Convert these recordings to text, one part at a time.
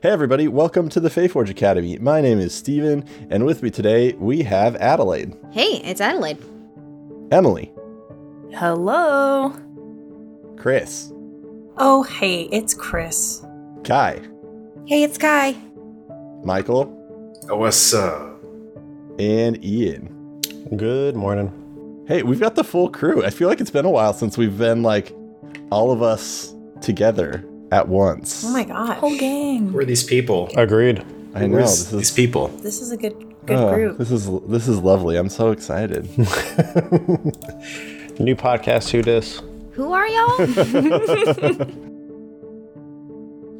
Hey, everybody, welcome to the Faeforge Academy. My name is Steven, and with me today we have Adelaide, Hey, it's Adelaide. Emily, Hello. Chris, Oh, hey, it's Chris. Kai, Hey, it's Kai. Michael, oh, What's up? and Ian. Good morning. Hey, we've got the full crew. I feel like it's been a while since we've been like all of us together at once. Oh my gosh. Whole gang. Who are these people? Agreed. I know Where's this these is people. This is a good good oh, group. This is this is lovely. I'm so excited. New podcast. Who dis? Who are y'all?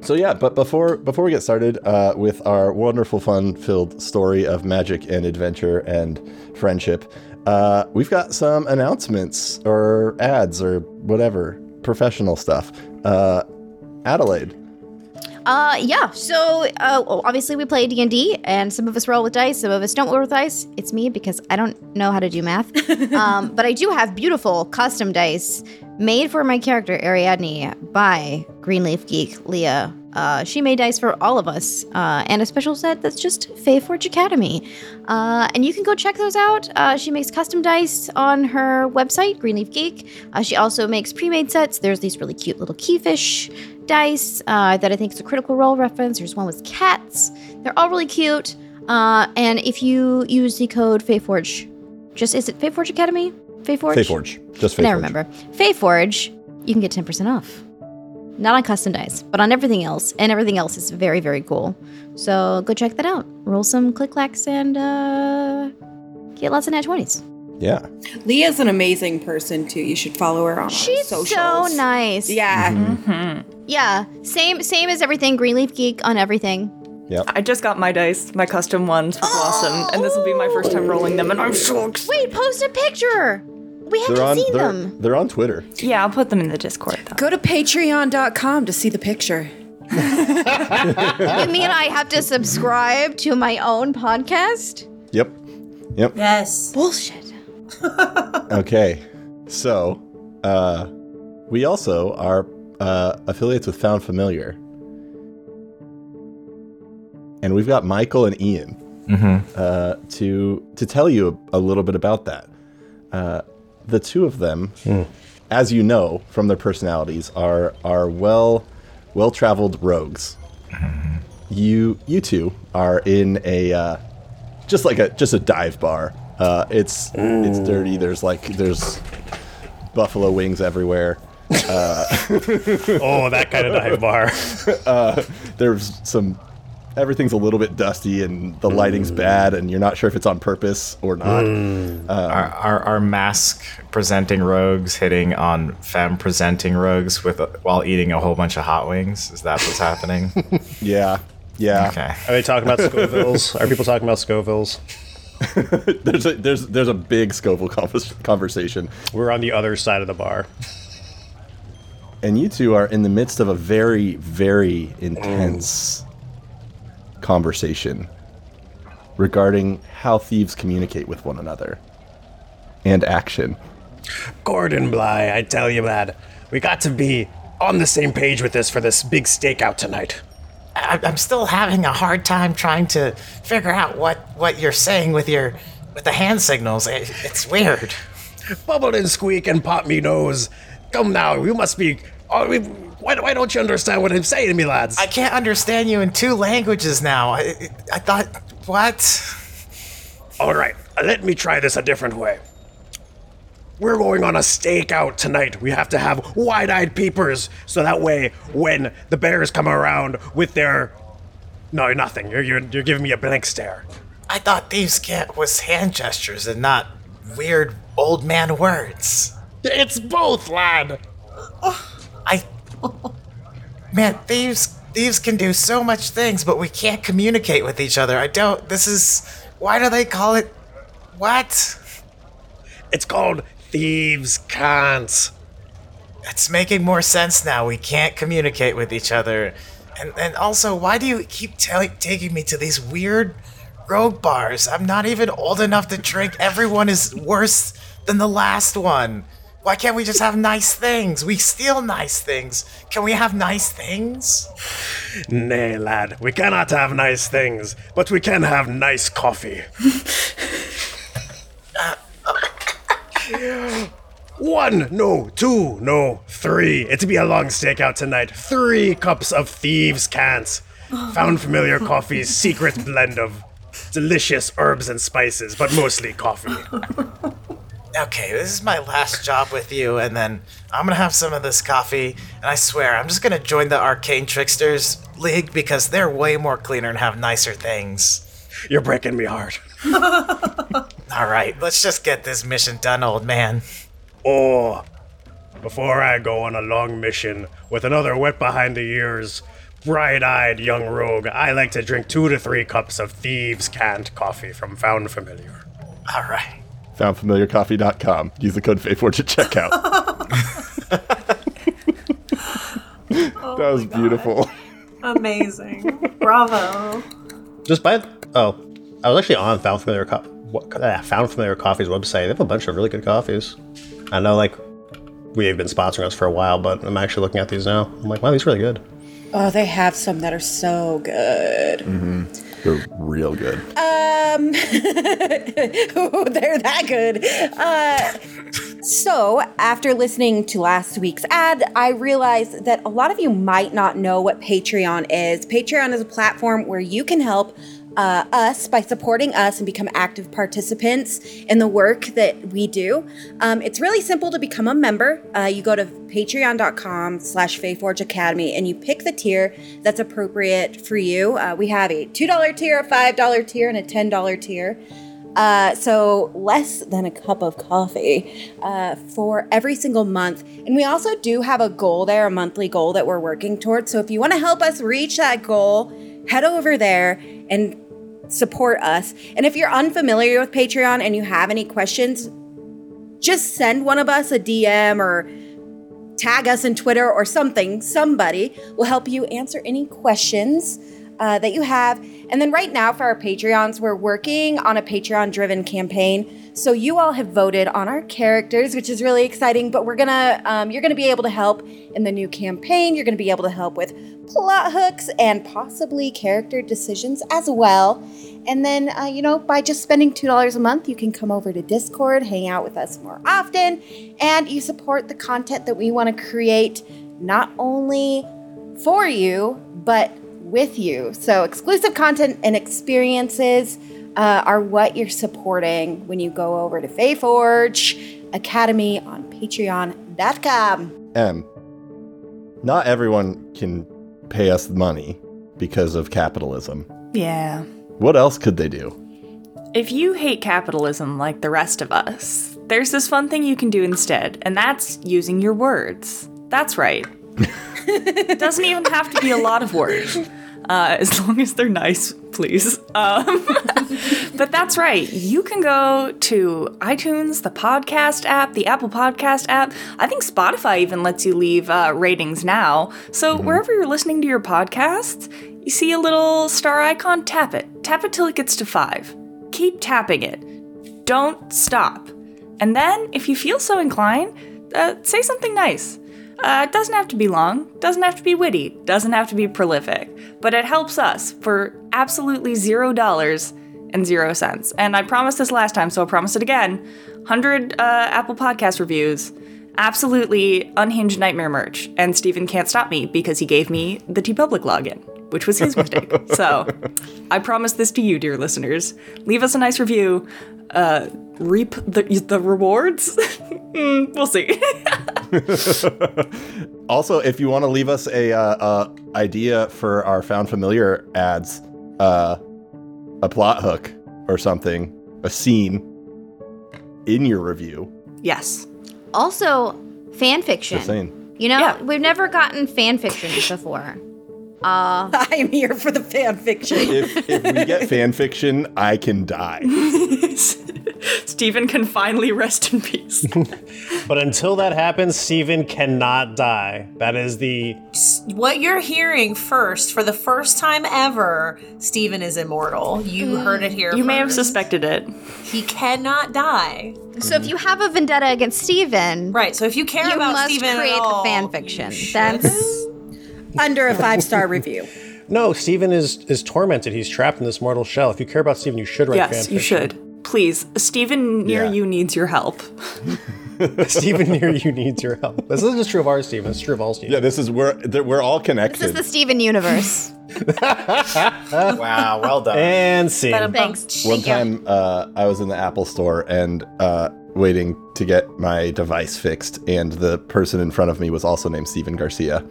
So yeah, but before before we get started uh, with our wonderful, fun-filled story of magic and adventure and friendship, uh, we've got some announcements or ads or whatever professional stuff. Uh, Adelaide, uh, yeah. So, uh, obviously we play D and D, and some of us roll with dice, some of us don't roll with dice. It's me because I don't know how to do math. um, but I do have beautiful custom dice made for my character Ariadne by Greenleaf Geek Leah. Uh, she made dice for all of us, uh, and a special set that's just Faeforge Academy. Uh, and you can go check those out. Uh, she makes custom dice on her website, Greenleaf Geek. Uh, she also makes pre-made sets. There's these really cute little keyfish dice uh, that I think is a critical role reference. There's one with cats. They're all really cute. Uh, and if you use the code Faeforge, just is it Faeforge Academy? Faeforge? Faeforge, just Faeforge. I remember. Faeforge, you can get 10% off. Not on custom dice, but on everything else. And everything else is very, very cool. So go check that out. Roll some click clacks and uh, get lots of nat 20s. Yeah, Leah's an amazing person too. You should follow her on She's socials. so nice. Yeah. Mm-hmm. Yeah. Same same as everything. Greenleaf Geek on everything. Yeah. I just got my dice, my custom ones for Blossom, and this will be my first time rolling them, and I'm so excited. Wait, post a picture. We haven't they're on seen they're, them. they're on Twitter. Yeah, I'll put them in the Discord though. Go to patreon.com to see the picture. you mean I have to subscribe to my own podcast? Yep, yep. Yes. Bullshit. Okay, so uh, we also are uh, affiliates with Found Familiar, and we've got Michael and Ian uh, to to tell you a, a little bit about that. Uh, the two of them, as you know from their personalities, are are well well traveled rogues. You you two are in a uh, just like a just a dive bar. Uh, it's it's dirty. There's like there's buffalo wings everywhere. Oh, that kind of dive bar. There's some everything's a little bit dusty and the lighting's mm. bad and you're not sure if it's on purpose or not. Mm. Um, are, are, are mask presenting rogues hitting on femme presenting rogues with a, while eating a whole bunch of hot wings? Is that what's happening? Yeah, yeah. Okay. Are they talking about Scovilles? Are people talking about Scovilles? There's a there's there's a big Scoville conversation, We're on the other side of the bar. and you two are in the midst of a very very intense mm. Conversation regarding how thieves communicate with one another and action. Gordon Bly, I tell you, lad, we got to be on the same page with this for this big stakeout tonight. I- I'm still having a hard time trying to figure out what, what you're saying with your with the hand signals. It, it's weird. Bubble and squeak and pop me nose. Come now, you must be. Oh, we, why, why don't you understand what I'm saying to me, lads? I can't understand you in two languages now. I, I thought what? All right, let me try this a different way. We're going on a stakeout tonight. We have to have wide eyed peepers so that way when the bears come around with their. No, nothing. You're, you're, you're giving me a blank stare. I thought thieves can't was hand gestures and not weird old man words. It's both, lad. I man, thieves thieves can do so much things, but we can't communicate with each other. I don't. This is why do they call it what? It's called Thieves' Cants. It's making more sense now. We can't communicate with each other. And and also, why do you keep tell- taking me to these weird rogue bars? I'm not even old enough to drink. Everyone is worse than the last one. Why can't we just have nice things? We steal nice things. Can we have nice things? Nay, lad, we cannot have nice things, but we can have nice coffee. One, no, two, no, three. It's to be a long stakeout tonight. Three cups of thieves' cants. Oh. Found familiar coffee's secret blend of delicious herbs and spices, but mostly coffee. Okay, this is my last job with you, and then I'm gonna have some of this coffee, and I swear, I'm just gonna join the Arcane Tricksters League because they're way more cleaner and have nicer things. You're breaking me heart. Alright, let's just get this mission done, old man. Or, before I go on a long mission with another wet behind the ears, bright eyed young rogue, I like to drink two to three cups of thieves' canned coffee from Found Familiar. Alright. Foundfamiliarcoffee.com. Use the code FAEFORGE at checkout. that was beautiful. Amazing. Bravo. Just by oh, I was actually on Found Familiar Co- what, uh, Found Familiar Coffee's website. They have a bunch of really good coffees. I know, like we have been sponsoring us for a while, but I'm actually looking at these now. I'm like, wow, these are really good. Oh, they have some that are so good. They're real good. Um, they're that good. Uh, so, after listening to last week's ad, I realized that a lot of you might not know what Patreon is. Patreon is a platform where you can help uh, us by supporting us and become active participants in the work that we do. Um, it's really simple to become a member. Uh, you go to patreon.com slash Faeforge Academy and you pick the tier that's appropriate for you. Uh, we have a $2 tier, a $5 tier, and a $10 tier. Uh, so less than a cup of coffee uh, for every single month. And we also do have a goal there, a monthly goal that we're working towards. So if you want to help us reach that goal, head over there and support us. And if you're unfamiliar with Patreon and you have any questions, just send one of us a DM or tag us in Twitter or something. Somebody will help you answer any questions uh, that you have. And then right now for our Patreons, we're working on a Patreon driven campaign. So you all have voted on our characters, which is really exciting. But we're gonna, um, you're gonna be able to help in the new campaign. You're gonna be able to help with plot hooks and possibly character decisions as well. And then, uh, you know, by just spending $2 a month, you can come over to Discord, hang out with us more often, and you support the content that we want to create not only for you, but with you. So, exclusive content and experiences uh, are what you're supporting when you go over to Faeforge Academy on patreon.com. M. Not everyone can pay us money because of capitalism. Yeah. What else could they do? If you hate capitalism like the rest of us, there's this fun thing you can do instead, and that's using your words. That's right. it doesn't even have to be a lot of words, uh, as long as they're nice, please. Um, but that's right. You can go to iTunes, the podcast app, the Apple Podcast app. I think Spotify even lets you leave uh, ratings now. So wherever you're listening to your podcasts, you see a little star icon, tap it. Tap it till it gets to five. Keep tapping it. Don't stop. And then, if you feel so inclined, uh, say something nice. Uh, it doesn't have to be long, doesn't have to be witty, doesn't have to be prolific, but it helps us for absolutely zero dollars and zero cents. And I promised this last time, so I'll promise it again 100 uh, Apple Podcast reviews, absolutely unhinged nightmare merch. And Steven can't stop me because he gave me the TeePublic login, which was his mistake. So I promise this to you, dear listeners. Leave us a nice review. Uh, reap the, the rewards? Mm, we'll see. Also, if you want to leave us a uh, uh, idea for our found familiar ads, uh, a plot hook or something, a scene in your review, yes. Also, fan fiction. You know, Yeah. we've never gotten fan fiction before. Uh, I'm here for the fan fiction. If if we get fan fiction, I can die. Steven can finally rest in peace. But until that happens, Steven cannot die. That is the What you're hearing first, for the first time ever, Steven is immortal. You hmm. heard it here. you may have suspected it. He cannot die. So if you have a vendetta against Steven, Right. So if you care you about must Steven create at all, the fan fiction. That's under a five star review. No, Steven is is tormented. He's trapped in this mortal shell. If you care about Steven, you should write yes, fan you fiction. should. Please, Steven near Yeah. you needs your help. Steven near you needs your help. This isn't just true of our Steven. It's true of all Steven. Yeah, this is we're we're all connected. This is the Steven universe. Wow, well done. And see. Thanks. One time, uh, I was in the Apple store and uh, waiting to get my device fixed, and the person in front of me was also named Steven Garcia.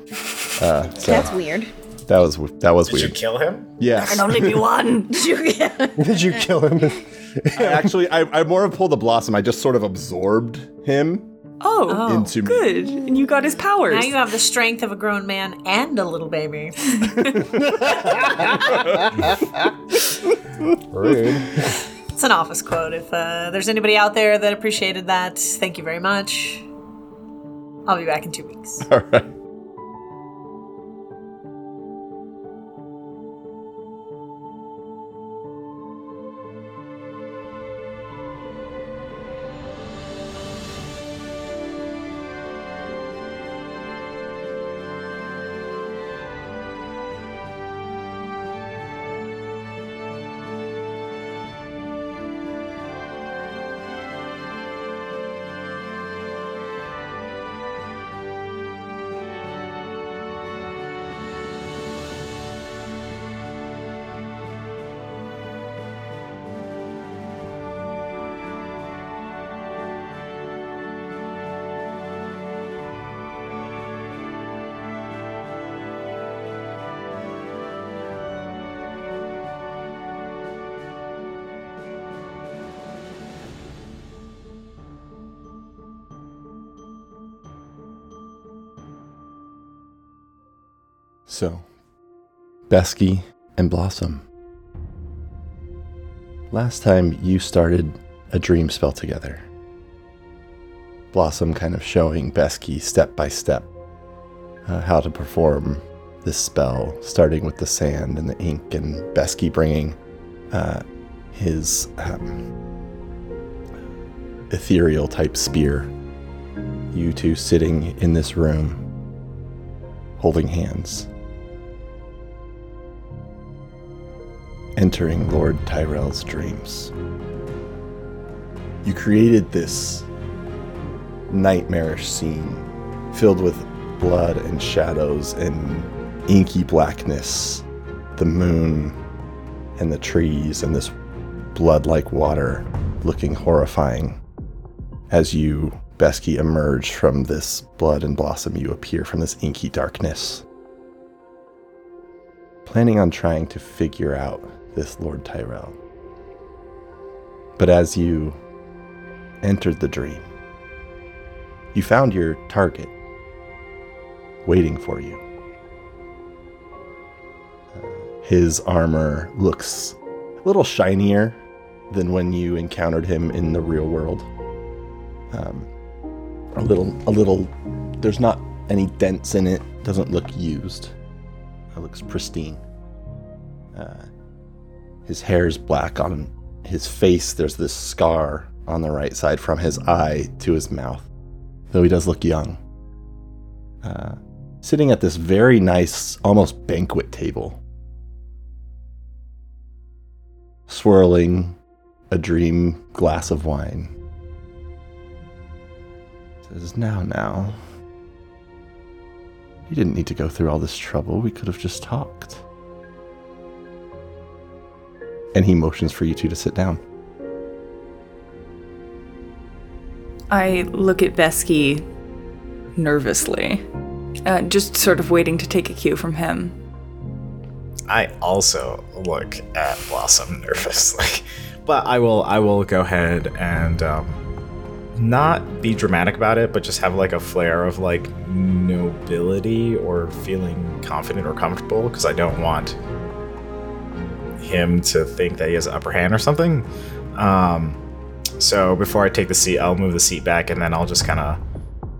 Uh, so That's weird. that was that was weird. Did you kill him? Yes, I Can only be one. Did you Did you kill him? I actually, I, I more of pulled the blossom. I just sort of absorbed him Oh, into me. good. And you got his powers. Now you have the strength of a grown man and a little baby. Rude. It's an office quote. If uh, there's anybody out there that appreciated that, thank you very much. I'll be back in two weeks. All right. So, Besky and Blossom. Last time you started a dream spell together. Blossom kind of showing Besky step by step uh, how to perform this spell, starting with the sand and the ink, and Besky bringing uh, his um, ethereal type spear. You two sitting in this room, holding hands. Entering Lord Tyrell's dreams. You created this nightmarish scene filled with blood and shadows and inky blackness, the moon and the trees and this blood like water looking horrifying. As you, Besky, emerge from this blood and blossom, you appear from this inky darkness. Planning on trying to figure out this Lord Tyrell. But as you entered the dream, you found your target waiting for you. His armor looks a little shinier than when you encountered him in the real world. Um, a little, a little. There's not any dents in it. Doesn't look used. It looks pristine. Uh, his hair is black on his face. There's this scar on the right side from his eye to his mouth, though he does look young. Uh, sitting at this very nice, almost banquet table, swirling a dream glass of wine. Says, Now, now. You didn't need to go through all this trouble. We could have just talked and he motions for you two to sit down. I look at Besky nervously, uh, just sort of waiting to take a cue from him. I also look at Blossom nervously, but I will I will go ahead and um, not be dramatic about it, but just have like a flair of like nobility or feeling confident or comfortable because I don't want him to think that he has an upper hand or something. Um, so before I take the seat, I'll move the seat back and then I'll just kind of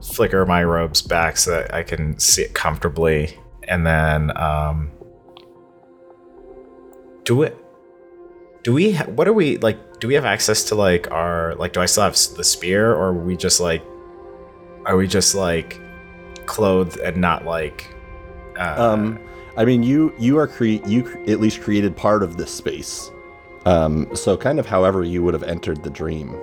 flicker my robes back so that I can sit comfortably. And then, um, do it. Do we? Ha- what are we like? Do we have access to like our like? Do I still have the spear, or are we just like? Are we just like clothed and not like Um, I mean, you you are cre- you cr- at least created part of this space. Um, so kind of however you would have entered the dream.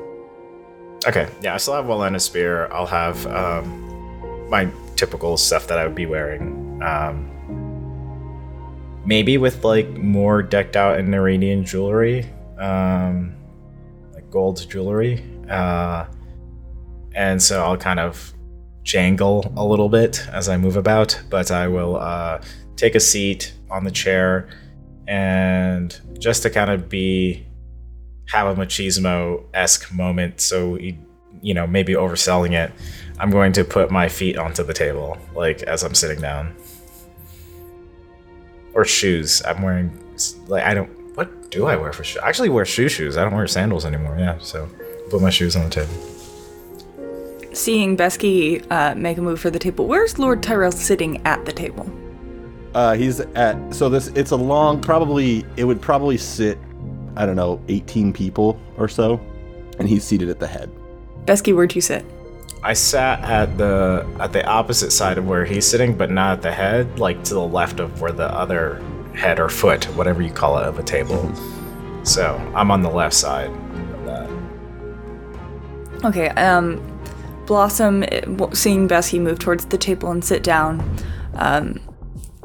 Okay, yeah, I still have and spear. I'll have um, my typical stuff that I would be wearing. Um, maybe with like more decked out in Iranian jewelry, um, like gold jewelry. Uh, and so I'll kind of jangle a little bit as I move about, but I will uh, take a seat on the chair and just to kind of be have a machismo esque moment. So you, you know, maybe overselling it. I'm going to put my feet onto the table, like as I'm sitting down, or shoes. I'm wearing like I don't. What do I wear for shoes? I actually wear shoe shoes. I don't wear sandals anymore. Yeah, so put my shoes on the table. Seeing Besky uh, make a move for the table, where's Lord Tyrell sitting at the table? Uh, he's at so this it's a long probably it would probably sit I don't know 18 people or so, and he's seated at the head. Besky, where'd you sit? I sat at the at the opposite side of where he's sitting, but not at the head, like to the left of where the other head or foot, whatever you call it, of a table. So I'm on the left side of that. Okay, um, Blossom, eh, seeing Besky move towards the table and sit down, um,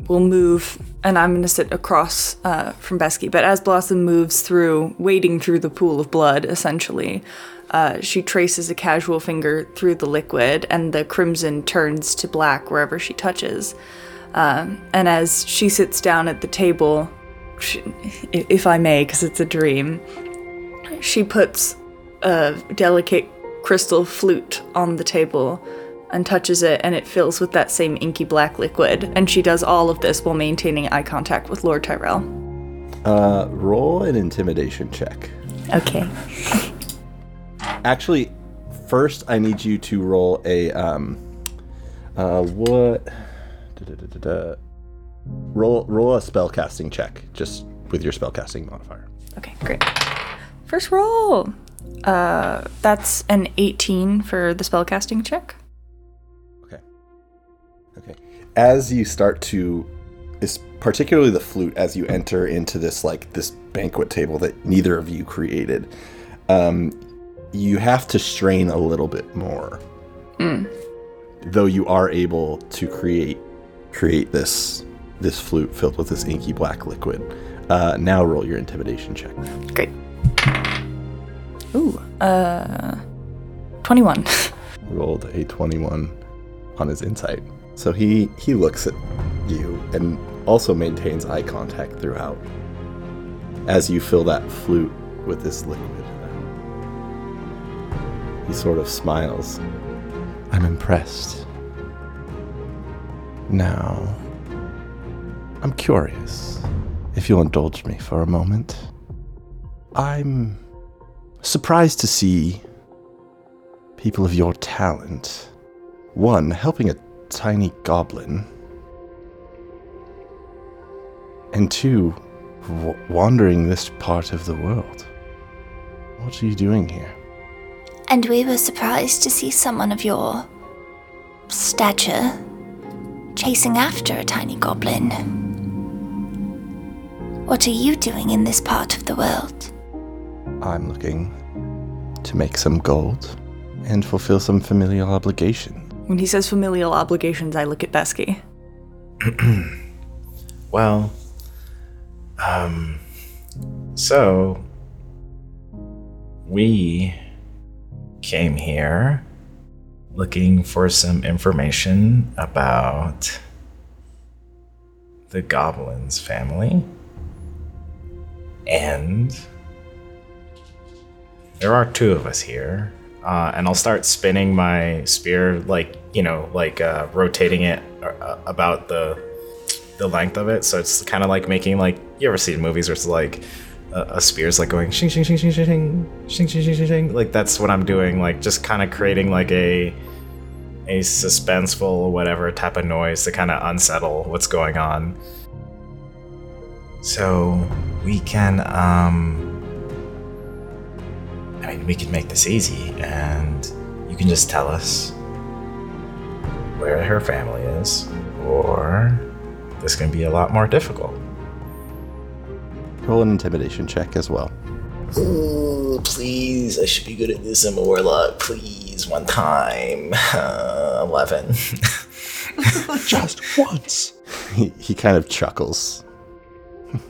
will move, and I'm going to sit across uh, from Besky. But as Blossom moves through, wading through the pool of blood, essentially, uh, she traces a casual finger through the liquid, and the crimson turns to black wherever she touches. Um, and as she sits down at the table, she, if I may, because it's a dream, she puts a delicate crystal flute on the table and touches it, and it fills with that same inky black liquid. And she does all of this while maintaining eye contact with Lord Tyrell. Uh, roll an intimidation check. Okay. Actually, first I need you to roll a um, uh, what? Da-da-da-da-da. Roll roll a spell casting check just with your spell casting modifier. Okay, great. First roll. Uh, that's an 18 for the spell casting check. Okay. As you start to, is particularly the flute, as you enter into this like this banquet table that neither of you created, um, you have to strain a little bit more. Though you are able to create create this this flute filled with this inky black liquid. Uh, now roll your intimidation check. Great. Ooh, uh, 21. rolled a 21 on his insight. So he he looks at you and also maintains eye contact throughout as you fill that flute with this liquid. He sort of smiles. I'm impressed. Now, I'm curious if you'll indulge me for a moment. I'm surprised to see people of your talent. One, helping a tiny goblin. And two, w- wandering this part of the world. What are you doing here? And we were surprised to see someone of your stature chasing after a tiny goblin. What are you doing in this part of the world? I'm looking to make some gold and fulfill some familial obligation. When he says familial obligations, I look at Besky. Well, um, so we came here looking for some information about the Goblin's family. And there are two of us here. Uh, and I'll start spinning my spear, like, you know, like uh, rotating it uh, about the the length of it. So it's kind of like making like you ever seen movies where it's like a, a spear's like going shing shing shing shing shing shing shing shing shing shing. Like that's what I'm doing. Like just kind of creating like a a suspenseful whatever type of noise to kind of unsettle what's going on. So we can um I mean we can make this easy and you can just tell us where her family is or this can be a lot more difficult. Roll an intimidation check as well. Ooh, please, I should be good at this. I'm a warlock. Please, one time. Uh, Eleven. Just once. He, he kind of chuckles.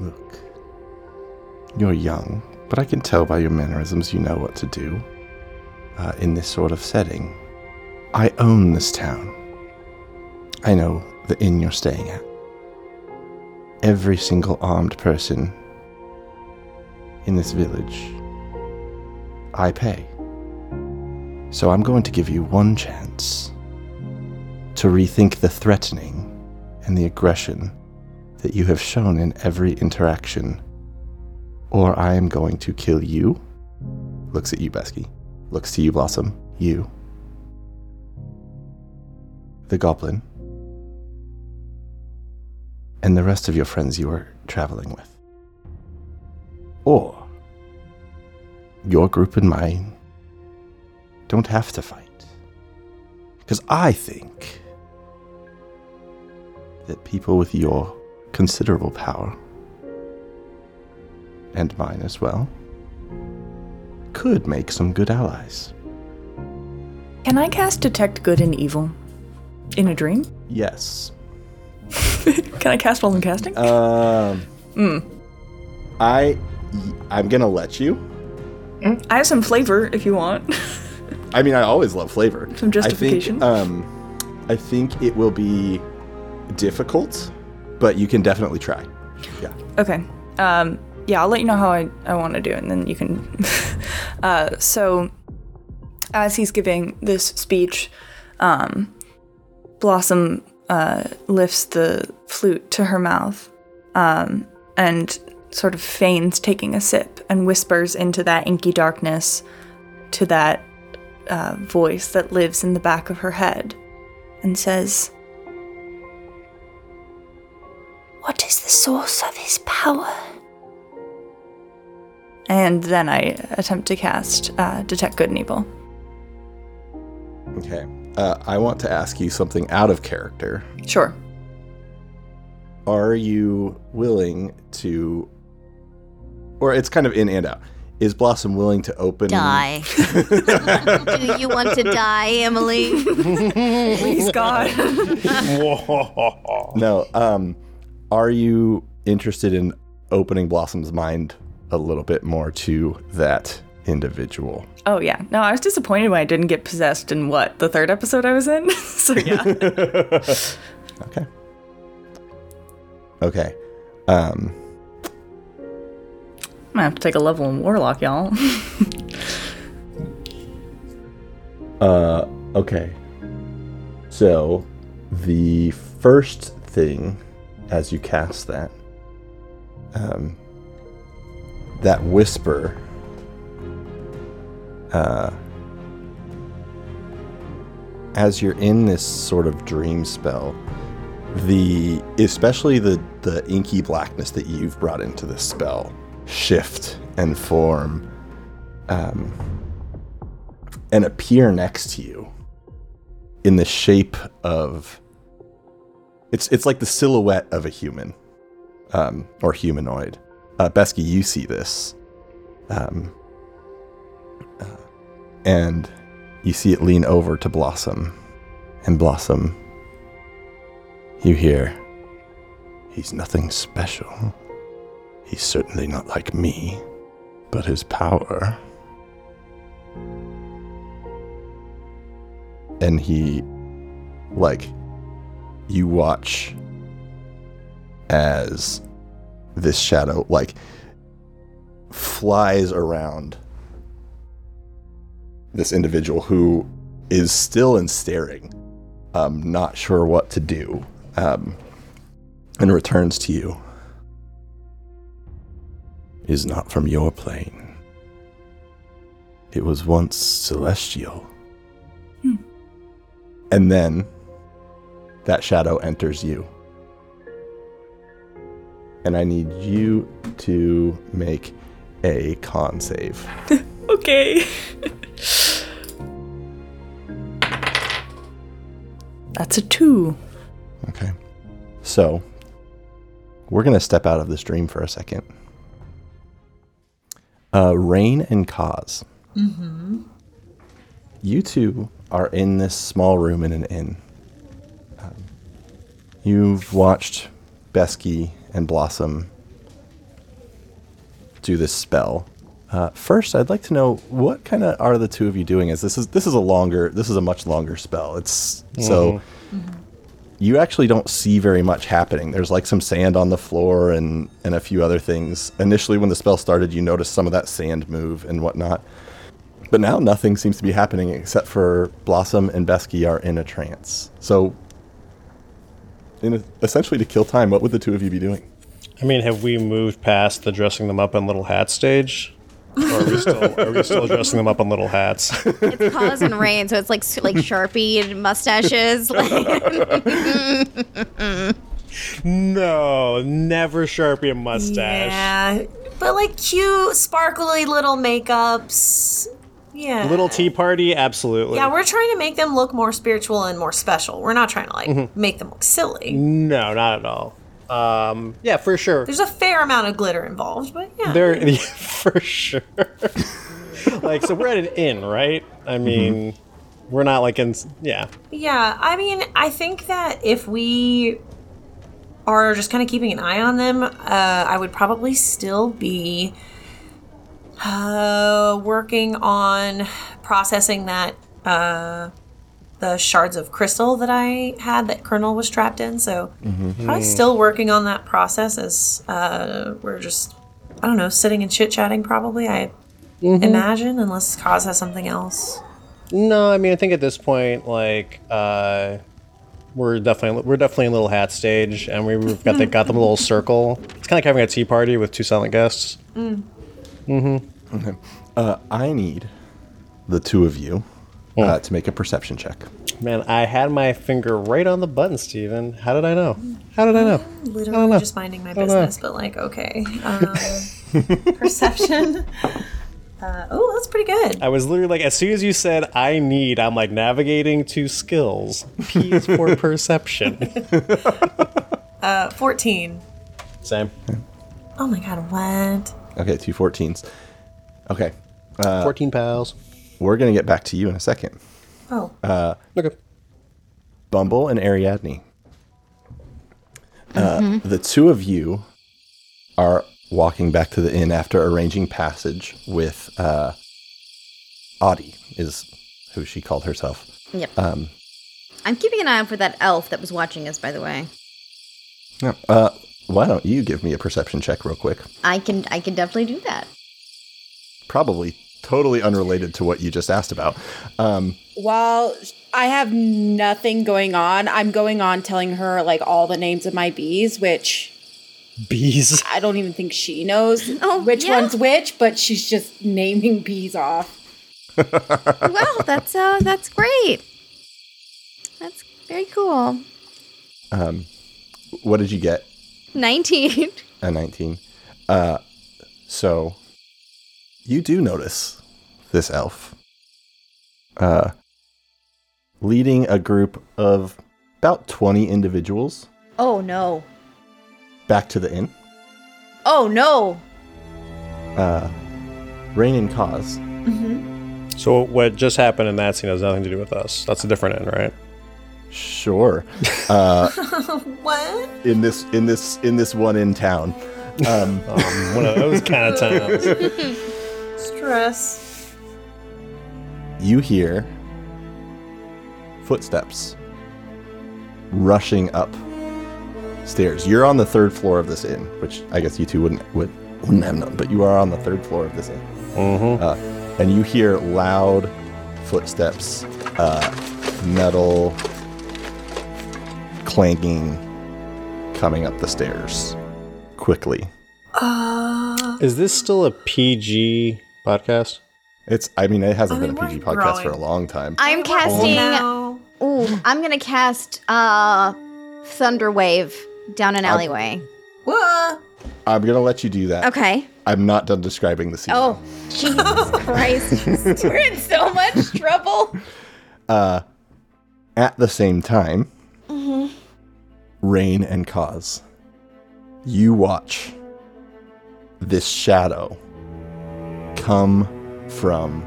Look, you're young, but I can tell by your mannerisms you know what to do uh, in this sort of setting. I own this town. I know the inn you're staying at. Every single armed person in this village, I pay. So I'm going to give you one chance to rethink the threatening and the aggression that you have shown in every interaction, or I am going to kill you. Looks at you, Besky. Looks to you, Blossom. You. The goblin. And the rest of your friends you are traveling with. Or your group and mine don't have to fight. Because I think that people with your considerable power, and mine as well, could make some good allies. Can I cast Detect Good and Evil in a dream? Yes. Can I cast while I'm casting? Um. I, I'm gonna let you. I have some flavor if you want. I mean, I always love flavor. Some justification. I think, um, I think it will be difficult, but you can definitely try. Yeah. Okay. Um, yeah, I'll let you know how I, I want to do it, and then you can. uh, so, as he's giving this speech, um, Blossom uh, lifts the flute to her mouth um, and sort of feigns taking a sip and whispers into that inky darkness to that uh, voice that lives in the back of her head and says, What is the source of his power? And then I attempt to cast uh, Detect Good and Evil. Okay. Uh, I want to ask you something out of character. Sure. Are you willing to, or it's kind of in and out? Is Blossom willing to open? Die. Do you want to die, Emily? Please, God. No. Um, are you interested in opening Blossom's mind a little bit more to that individual? oh, yeah. No, I was disappointed when I didn't get possessed in what, the third episode I was in? so, yeah. Okay. Okay. Um, I'm gonna have to take a level in Warlock, y'all. Uh, okay. So, the first thing as you cast that, um, that whisper, uh, as you're in this sort of dream spell, the especially the the inky blackness that you've brought into this spell shift and form, um, and appear next to you in the shape of it's it's like the silhouette of a human um, or humanoid. Uh, Besky, you see this, um, uh, and you see it lean over to Blossom, and Blossom, you hear, he's nothing special. He's certainly not like me, but his power. And he, like, you watch as this shadow, like, flies around this individual who is still in staring, um, not sure what to do, um, and returns to you. Is not from your plane. It was once celestial. And then that shadow enters you. And I need you to make a con save. okay. That's a two. Okay. So, we're going to step out of this dream for a second. Uh, Rain and Cause. Mm-hmm. You two are in this small room in an inn. Um, you've watched Besky and Blossom do this spell. Uh, first, I'd like to know what kind of are the two of you doing? As this is this is a longer, this is a much longer spell. It's so you actually don't see very much happening. There's like some sand on the floor and and a few other things. Initially, when the spell started, you noticed some of that sand move and whatnot. But now nothing seems to be happening except for Blossom and Besky are in a trance. So, in a, essentially to kill time, what would the two of you be doing? I mean, have we moved past the dressing them up in little hats stage? Or are we still are we still dressing them up in little hats? It's cause and rain, so it's like like Sharpie and mustaches. No, never Sharpie a mustache. Yeah, but like cute, sparkly little makeups. Yeah. Little tea party, absolutely. Yeah, we're trying to make them look more spiritual and more special. We're not trying to like Mm-hmm. make them look silly. no, not at all. Um, yeah, for sure. There's a fair amount of glitter involved, but yeah. There, yeah, for sure. like, so we're at an inn, right? I mean, we're not like in, yeah. Yeah, I mean, I think that if we are just kind of keeping an eye on them, uh, I would probably still be uh, working on processing that uh, the shards of crystal that I had that Colonel was trapped in. So probably still working on that process as uh, we're just I don't know sitting and chit chatting. Probably I imagine unless Cause has something else. No, I mean, I think at this point, like, uh, we're definitely we're definitely in a little hat stage, and we- we've got the got the little circle. It's kind of like having a tea party with two silent guests. Uh, I need the two of you uh, to make a perception check. Man, I had my finger right on the button, Steven. How did I know? How did I know? literally know. just minding my don't know. business, but like, okay. Um, perception. Uh, oh, that's pretty good. I was literally like, as soon as you said I need, I'm like navigating to skills. P is for perception. Uh, 14. Same. Oh my god, what? Okay, two 14s. Okay, 14 pals. we're going to get back to you in a second. Oh, Uh, Okay. Bumble and Ariadne. Uh, The two of you are walking back to the inn after arranging passage with uh, Audie, is who she called herself. yep. Um, I'm keeping an eye out for that elf that was watching us. By the way, Yeah. Uh, why don't you give me a perception check real quick? I can I can definitely do that. Probably totally unrelated to what you just asked about. Um, While I have nothing going on, I'm going on telling her like all the names of my bees, which Bees. I don't even think she knows Oh, which yeah? one's which, but she's just naming bees off. well, that's uh that's great. That's very cool. Um, what did you get? 19. A 19. Uh, so you do notice this elf uh, leading a group of about 20 individuals Oh no. back to the inn. Oh no. Uh, Rain and Cause. So what just happened in that scene has nothing to do with us. That's a different end, right? Sure. Uh, what? in this in this in this one in town. Um, Um, one of those kind of towns. Stress. you hear footsteps rushing up stairs. You're on the third floor of this inn, which I guess you two wouldn't would, wouldn't have known, but you are on the third floor of this inn. Uh, and you hear loud footsteps, uh, metal clanking coming up the stairs quickly. Is this still a PG podcast? It's I mean it hasn't I mean, been a PG we're podcast for a long time. I'm casting No. Ooh, I'm going to cast uh Thunderwave down an alleyway. What? I'm gonna let you do that. Okay. I'm not done describing the scene. Oh, Jesus Christ. We're in so much trouble. Uh, at the same time, Rain and Cause, you watch this shadow come from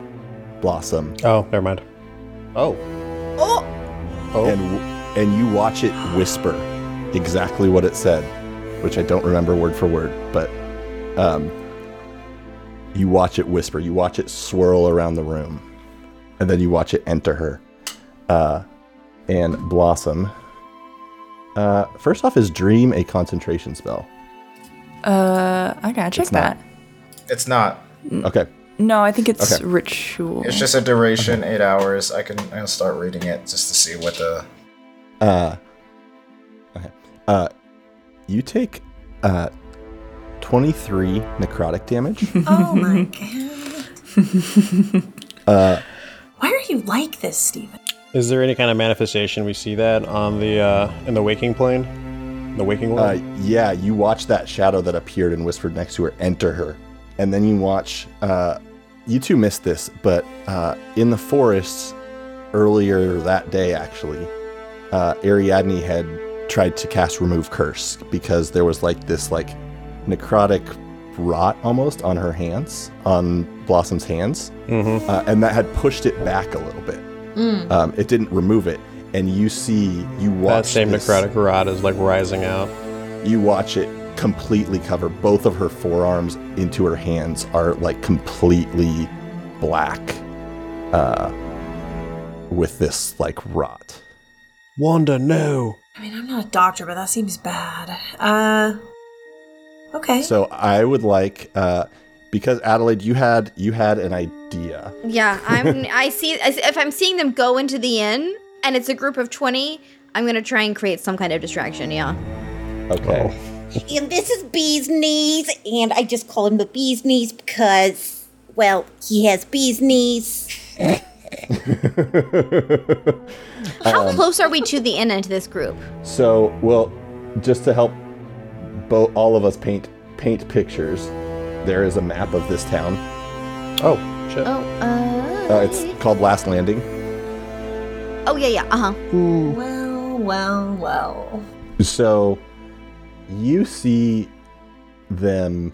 Blossom Oh, never mind. Oh. Oh. And and you watch it whisper exactly what it said, which I don't remember word for word, but um, you watch it whisper. You watch it swirl around the room, and then you watch it enter her. Uh, and Blossom. Uh, first off, is Dream a concentration spell? Uh, I gotta check It's not. that. It's not. Okay. No, I think it's Okay. ritual. It's just a duration, eight hours. I can I'll start reading it just to see what the. Uh, okay. Uh, you take uh, 23 necrotic damage. Oh my god. Uh, Why are you like this, Steven? Is there any kind of manifestation we see that on the uh in the waking plane? The waking Uh, world? yeah, you watch that shadow that appeared and whispered next to her enter her. And then you watch, uh, you two missed this, but uh, in the forests earlier that day, actually, uh, Ariadne had tried to cast Remove Curse because there was like this, like, necrotic rot almost on her hands, on Blossom's hands. mm-hmm. uh, and that had pushed it back a little bit. Um, it didn't remove it. And you see, you watch That same this- necrotic rod is like rising out. you watch it completely cover both of her forearms into her hands are like completely black uh with this like rot Wanda, no. I mean, I'm not a doctor, but that seems bad. Uh. Okay. so i would like uh because adelaide you had you had an idea Yeah, I'm. I see. If I'm seeing them go into the inn and it's a group of twenty, I'm gonna try and create some kind of distraction. Yeah. okay oh. And this is Bee's knees, and I just call him the Bee's knees because, well, he has Bee's knees. How um, close are we to the inn and to this group? so well just to help both all of us paint paint pictures there is a map of this town Oh, shit. Oh, uh. uh, it's called last landing Oh yeah, yeah. Uh huh. Well, well, well. So you see them,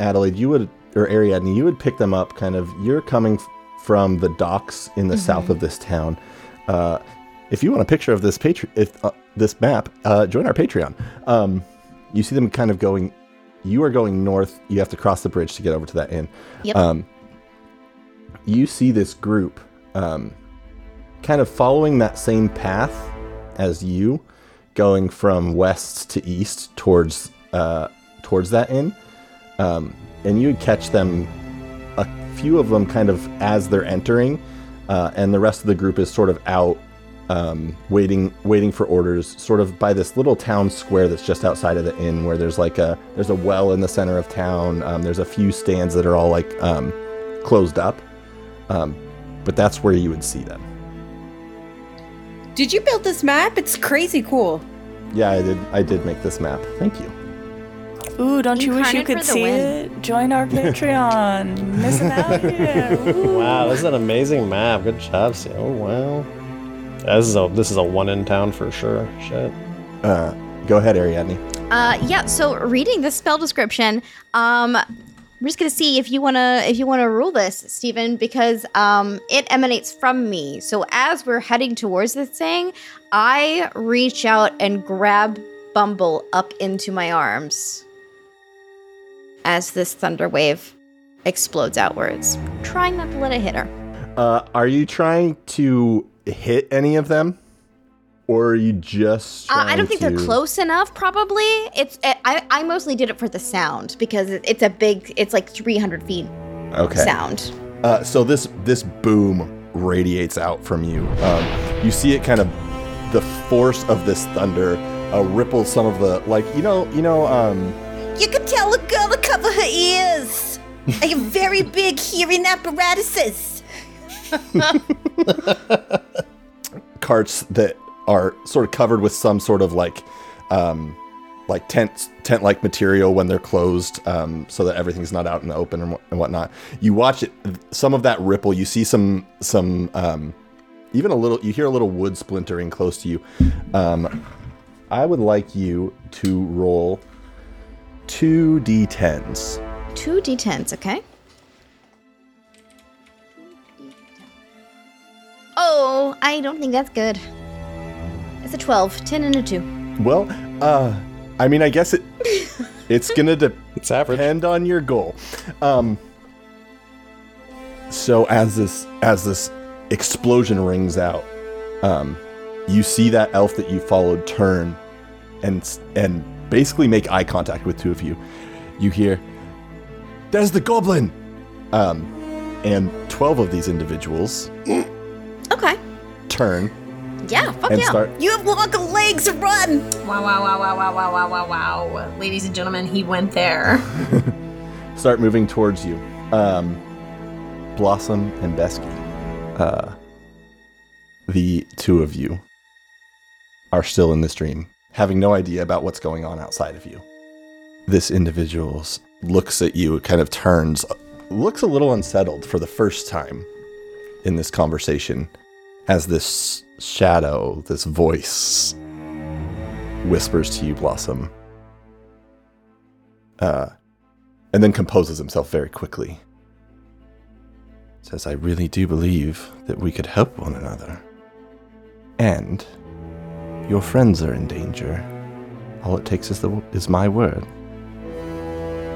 Adelaide, you would, or Ariadne, you would pick them up kind of, you're coming from the docks in the south of this town. Uh, if you want a picture of this patri- if uh, this map, uh, join our Patreon. Um, you see them kind of going, you are going north, you have to cross the bridge to get over to that inn. Yep. Um, you see this group um, kind of following that same path as you, going from west to east towards uh, towards that inn, um, and you would catch them, a few of them kind of as they're entering, uh, and the rest of the group is sort of out. Um, waiting, waiting for orders, sort of by this little town square that's just outside of the inn, where there's like a there's a well in the center of town. Um, there's a few stands that are all like um, closed up, um, but that's where you would see them. Did you build this map? It's crazy cool. Yeah, I did. I did make this map. Thank you. Ooh, don't you wish you could see win. it? Join our Patreon. Missing out here. Ooh. Wow, this is an amazing map. Good job, Sam. Oh wow. This is a this is a one in town for sure. Shit. Uh, go ahead, Ariadne. Uh, yeah. So reading the spell description, um, we're just gonna see if you wanna if you wanna rule this, Stephen, because um, it emanates from me. So as we're heading towards this thing, I reach out and grab Bumble up into my arms as this thunder wave explodes outwards, trying not to let it hit her. Uh, are you trying to hit any of them, or are you just? Uh, I don't think they're close enough. Probably it's. eh, I I mostly did it for the sound because it, it's a big. It's like 300 feet Okay. sound. Uh, so this this boom radiates out from you. Um, you see it kind of the force of this thunder uh, ripples some of the like you know you know um, You can tell a girl to cover her ears. I have very big hearing apparatuses. carts that are sort of covered with some sort of like um like tent tent like material when they're closed um so that everything's not out in the open and, whatnot you watch it some of that ripple you see some some um even a little you hear a little wood splintering close to you um I would like you to roll two d10s. Two d10s, okay? Oh, I don't think that's good. It's a 12, 10 and a 2. Well, uh, I mean, I guess it it's gonna de- It's average. depend on your goal. Um, so as this as this explosion rings out, um, you see that elf that you followed turn and and basically make eye contact with two of you. You hear, "There's the goblin," um, and twelve of these individuals Okay. turn Yeah, fuck and yeah. start You have long legs, to run! Wow, wow, wow, wow, wow, wow, wow, wow, wow. Ladies and gentlemen, he went there. start moving towards you. Um, Blossom and Besky, uh, the two of you are still in this dream, having no idea about what's going on outside of you. This individual looks at you, kind of turns, looks a little unsettled for the first time in this conversation as this shadow, this voice whispers to you, Blossom. Uh, and then composes himself very quickly. Says, I really do believe that we could help one another. And your friends are in danger. All it takes is, the, is my word.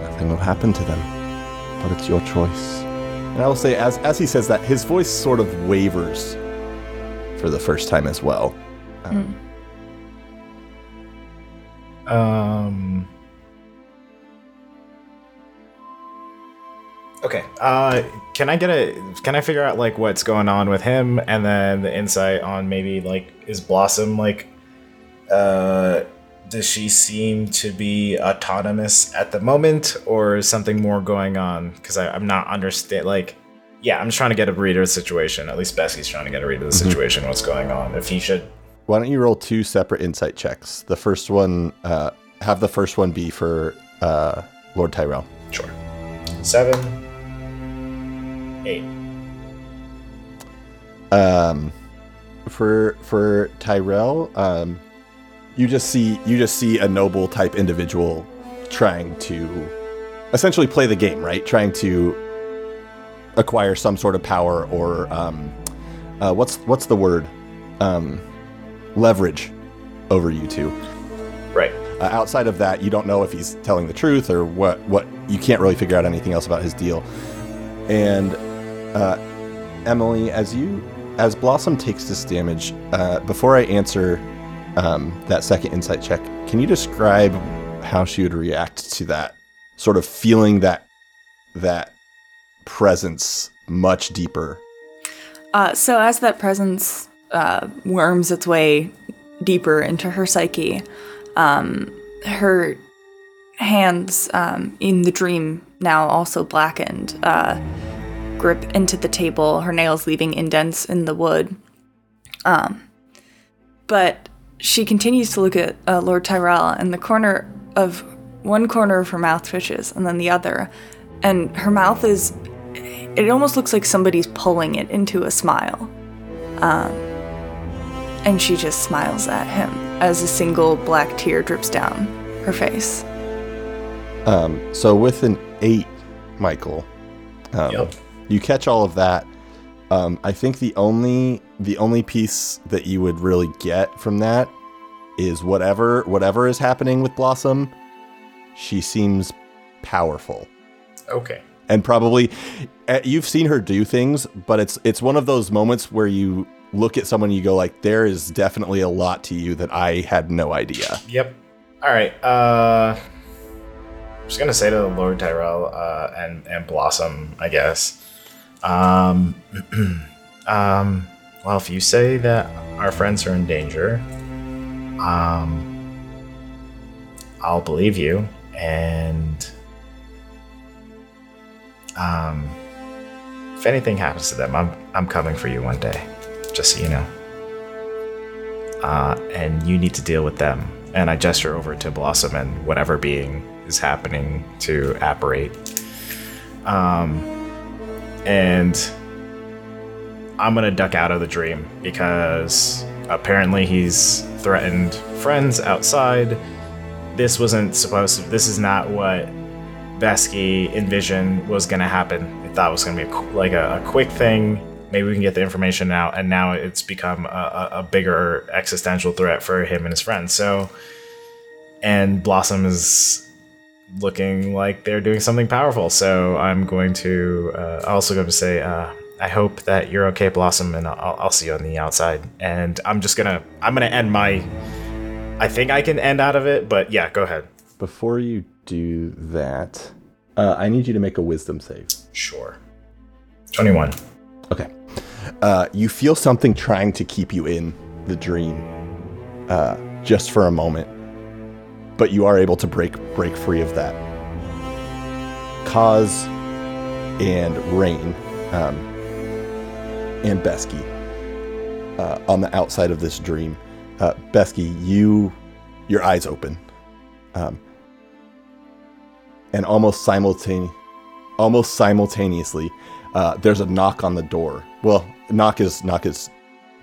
Nothing will happen to them, but it's your choice. And I will say, as, as he says that, his voice sort of wavers for the first time as well. Um, Um. Okay. Uh, can I get a? Can I figure out like what's going on with him, and then the insight on maybe like is Blossom like, uh, does she seem to be autonomous at the moment, or is something more going on? Because I'm not understand like. Yeah, I'm just trying to get a read of the situation. At least Besky's trying to get a read of the situation. What's going on? If he should Why don't you roll two separate insight checks? The first one, uh, have the first one be for uh, Lord Tyrell. Sure. Seven. Eight. Um, for for Tyrell, um, you just see you just see a noble type individual trying to essentially play the game, right? Trying to acquire some sort of power or um, uh, what's what's the word? Um, leverage over you two. Right. Uh, outside of that, you don't know if he's telling the truth or what. What you can't really figure out anything else about his deal. And uh, Emily, as you as Blossom takes this damage, uh, before I answer um, that second insight check, can you describe how she would react to that sort of feeling that that presence much deeper? Uh, so as that presence uh, worms its way deeper into her psyche, um, her hands um, in the dream now also blackened uh, grip into the table, her nails leaving indents in the wood. Um, but she continues to look at uh, Lord Tyrell, and the corner of one corner of her mouth twitches, and then the other, and her mouth is. It almost looks like somebody's pulling it into a smile. Um, and she just smiles at him as a single black tear drips down her face. Um, so with an eight, Michael, um, Yep. you catch all of that. Um, I think the only the only piece that you would really get from that is whatever whatever is happening with Blossom. She seems powerful, Okay. And probably uh, you've seen her do things, but it's it's one of those moments where you look at someone and you go like, there is definitely a lot to you that I had no idea. Yep. All right. Uh, I'm just gonna say to the Lord Tyrell uh, and and Blossom, I guess. Um, um. Well, if you say that our friends are in danger, um, I'll believe you, and um, if anything happens to them, I'm I'm coming for you one day. Just so you know. Uh, and you need to deal with them. And I gesture over to Blossom and whatever being is happening to apparate. Um, and I'm gonna duck out of the dream because apparently he's threatened friends outside. This wasn't supposed to. This is not what Besky envisioned was going to happen. It thought it was going to be a, like a, a quick thing. Maybe we can get the information out, and now it's become a, a, a bigger existential threat for him and his friends. So, and Blossom is looking like they're doing something powerful. So I'm going to uh, also going to say, uh, I hope that you're okay, Blossom, and I'll, I'll see you on the outside. And I'm just gonna I'm gonna end my. I think I can end out of it, but yeah, go ahead. Before you do that, uh, I need you to make a wisdom save. Sure. Twenty-one. Okay. Uh, you feel something trying to keep you in the dream, uh, just for a moment, but you are able to break break free of that. Kaz and Rain um, and Besky uh, on the outside of this dream. Uh, Besky, you your eyes open, um, and almost simultaneously, almost simultaneously, uh, there's a knock on the door. Well, knock is knock is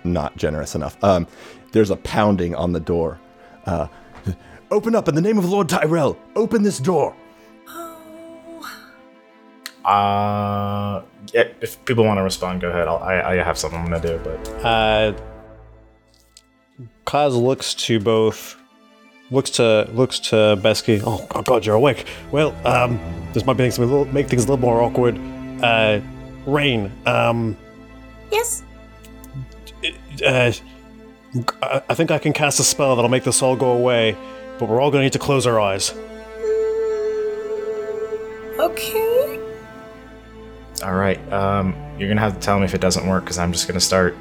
not generous enough. Um, there's a pounding on the door. Uh, open up in the name of Lord Tyrell. Open this door. Uh, yeah, if people want to respond, go ahead. I'll, I I have something I'm gonna do, but Uh, Kaz looks to both, looks to looks to Besky. Oh, oh God, you're awake. Well, um, this might make, things a little, make things a little more awkward. Uh, Rain, um, Yes. uh, I I think I can cast a spell that'll make this all go away, but we're all gonna need to close our eyes. Okay. all right. Um, you're gonna have to tell me if it doesn't work, because I'm just gonna start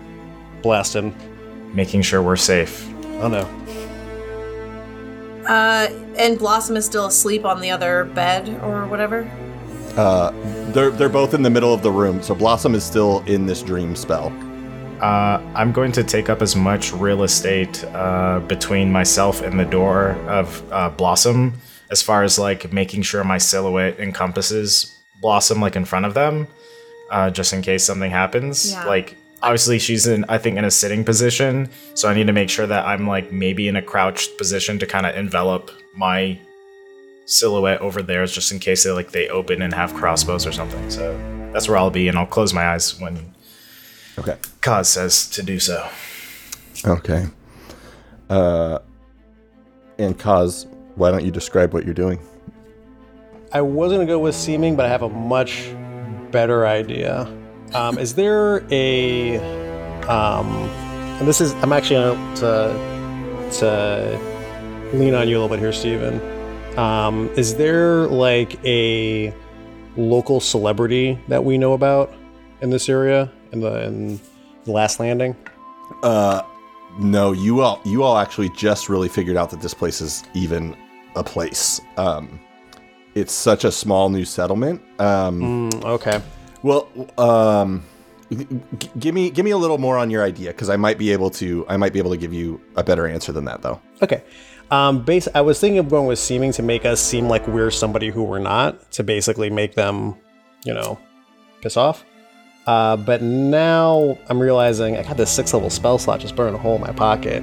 Blasting. making sure we're safe. Oh no. Uh, and Blossom is still asleep on the other bed or whatever. Uh, they're they're both in the middle of the room, so Blossom is still in this dream spell. Uh, I'm going to take up as much real estate uh, between myself and the door of uh, Blossom, as far as like making sure my silhouette encompasses Blossom, like in front of them, uh, just in case something happens. Yeah. Like, obviously, she's in, I think, in a sitting position, so I need to make sure that I'm like maybe in a crouched position to kind of envelop my silhouette over there, just in case they like they open and have crossbows or something. So that's where I'll be, and I'll close my eyes when Okay. Kaz says to do so. Okay. Uh, and Kaz, why don't you describe what you're doing? I was gonna go with seeming, but I have a much better idea. Um, is there a um, and this is I'm actually gonna to, to lean on you a little bit here, Stephen. Um, is there like a local celebrity that we know about in this area in the in the last landing? Uh, no, you all you all actually just really figured out that this place is even a place. Um, it's such a small new settlement. Um, Mm, okay. Well, um, g- g- give me give me a little more on your idea because I might be able to I might be able to give you a better answer than that though. Okay. Um, base. I was thinking of going with seeming to make us seem like we're somebody who we're not, to basically make them, you know, piss off. Uh, but now I'm realizing I got this six level spell slot just burning a hole in my pocket.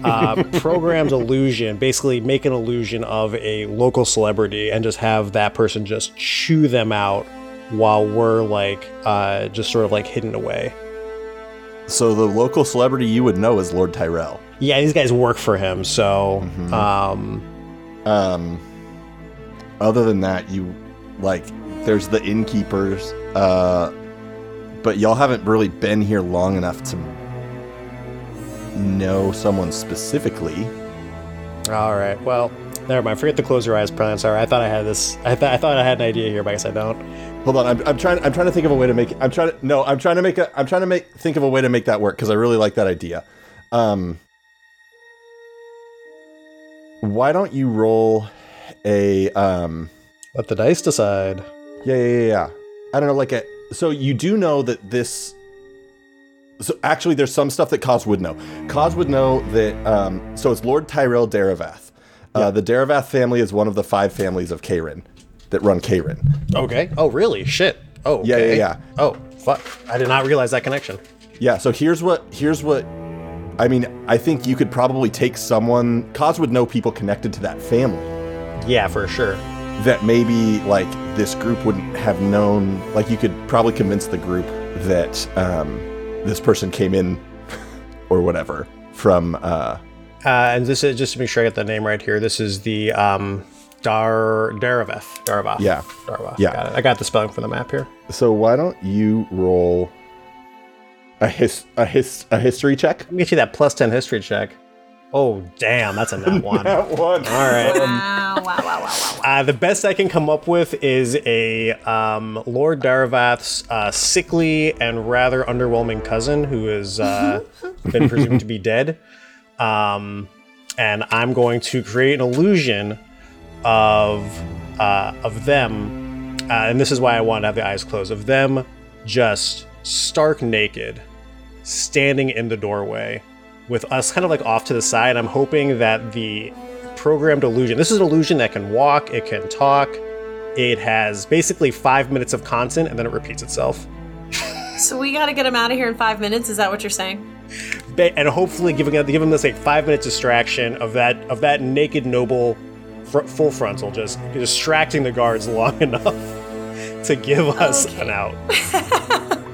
uh, programmed illusion, basically make an illusion of a local celebrity and just have that person just chew them out while we're like uh, just sort of like hidden away. So the local celebrity you would know is Lord Tyrell. Yeah, these guys work for him, so um, Um, other than that, you like there's the innkeepers, uh, but y'all haven't really been here long enough to know someone specifically. All right. Well, never mind. Forget the close your eyes plan. Sorry, I thought I had this. I thought I thought I had an idea here, but I guess I don't. Hold on, I'm, I'm trying. I'm trying to think of a way to make. I'm trying to. No, I'm trying to make a. I'm trying to make think of a way to make that work because I really like that idea. Um, why don't you roll a um? Let the dice decide. Yeah, yeah, yeah, yeah. I don't know, like a. So you do know that this. So actually, there's some stuff that Kaz would know. Kaz would know that. Um, so it's Lord Tyrell Daravath. Uh, the Daravath family is one of the five families of Karen that run Karen. Okay. Oh, really? Shit. Oh. Yeah, yeah, yeah. Oh, fuck. I did not realize that connection. Yeah. So here's what here's what I mean, I think you could probably take someone. Kaz would know people connected to that family Yeah, for sure. that maybe like this group wouldn't have known. Like you could probably convince the group that um, this person came in or whatever from. Uh, Uh, and this is just to make sure I get the name right here. This is the um, Dar Daraveth. Daravath. Yeah. Daravath. Yeah. Got it. I got the spelling for the map here. so why don't you roll a his a his a history check? Let me get you that plus ten history check. Oh damn, that's a nat one. That one. All right. Wow, wow, wow, wow, wow. Uh, the best I can come up with is a um, Lord Daravath's uh, sickly and rather underwhelming cousin who has uh, been presumed to be dead. Um, and I'm going to create an illusion of uh, of them, uh, and this is why I want to have the eyes closed. Of them just stark naked, standing in the doorway, with us kind of like off to the side. I'm hoping that the programmed illusion. This is an illusion that can walk, it can talk. It has basically five minutes of content and then it repeats itself. So we got to get him out of here in five minutes. Is that what you're saying? And hopefully giving give him this like five minute distraction of that of that naked noble fr- full frontal just distracting the guards long enough to give us Okay. an out.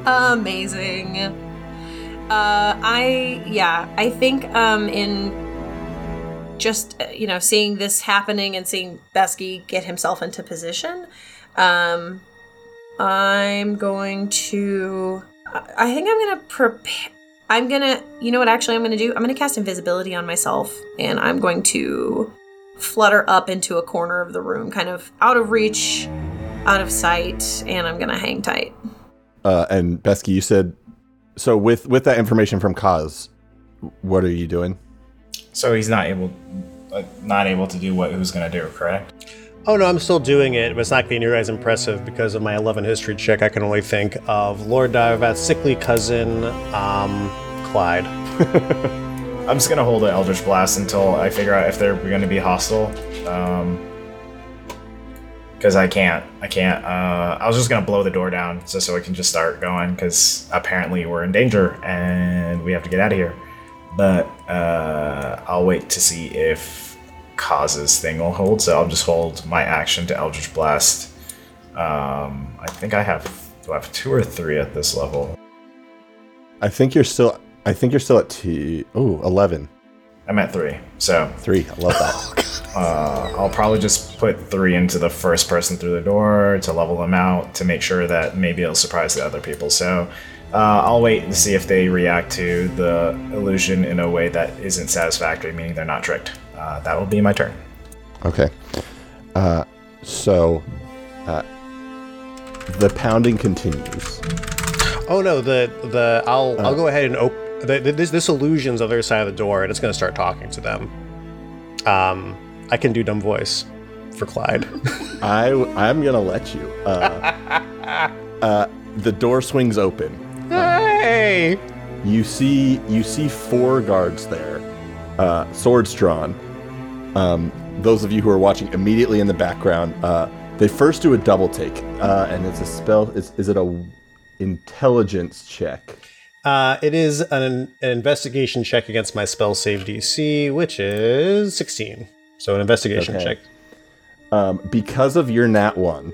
Amazing. Uh, I yeah, I think um in just uh, you know seeing this happening and seeing Besky get himself into position, um, I'm going to. I I think I'm gonna prepare. I'm gonna. You know what? Actually, I'm gonna do. I'm gonna cast invisibility on myself, and I'm going to flutter up into a corner of the room, kind of out of reach, out of sight, and I'm gonna hang tight. Uh, and Besky, you said so with with that information from Kaz, what are you doing? So he's not able, uh, not able to do what he was gonna do, correct? Oh no, I'm still doing it, but it's not getting near as impressive because of my 11 history check. I can only think of Lord Daravath's sickly cousin, um, Clyde. I'm just gonna hold an Eldritch Blast until I figure out if they're gonna be hostile. Um, because I can't, I can't. Uh, I was just gonna blow the door down just so I can just start going. Because apparently we're in danger and we have to get out of here. But uh, I'll wait to see if Kaz's thing will hold. So I'll just hold my action to Eldritch Blast. Um, I think I have, do I have two or three at this level? I think you're still. I think you're still at T. Oh, 11. I'm at three. So Three. I love that. Uh, I'll probably just put three into the first person through the door to level them out to make sure that maybe it'll surprise the other people. So uh, I'll wait and see if they react to the illusion in a way that isn't satisfactory, meaning they're not tricked. Uh, that will be my turn. Okay. Uh, so, uh, the pounding continues. Oh no, the the I'll Uh. I'll go ahead and open the, the, this this illusion's on the other side of the door, and it's gonna start talking to them. Um, I can do dumb voice for Clyde. I I'm gonna let you. Uh, uh, the door swings open. hey! You see you see four guards there, uh, swords drawn. Um, those of you who are watching immediately in the background, uh, they first do a double take, uh, and it's a spell. Is is it a intelligence check? Uh, it is an, an investigation check against my spell save DC, which is 16. So an investigation Okay. check. Um, because of your nat one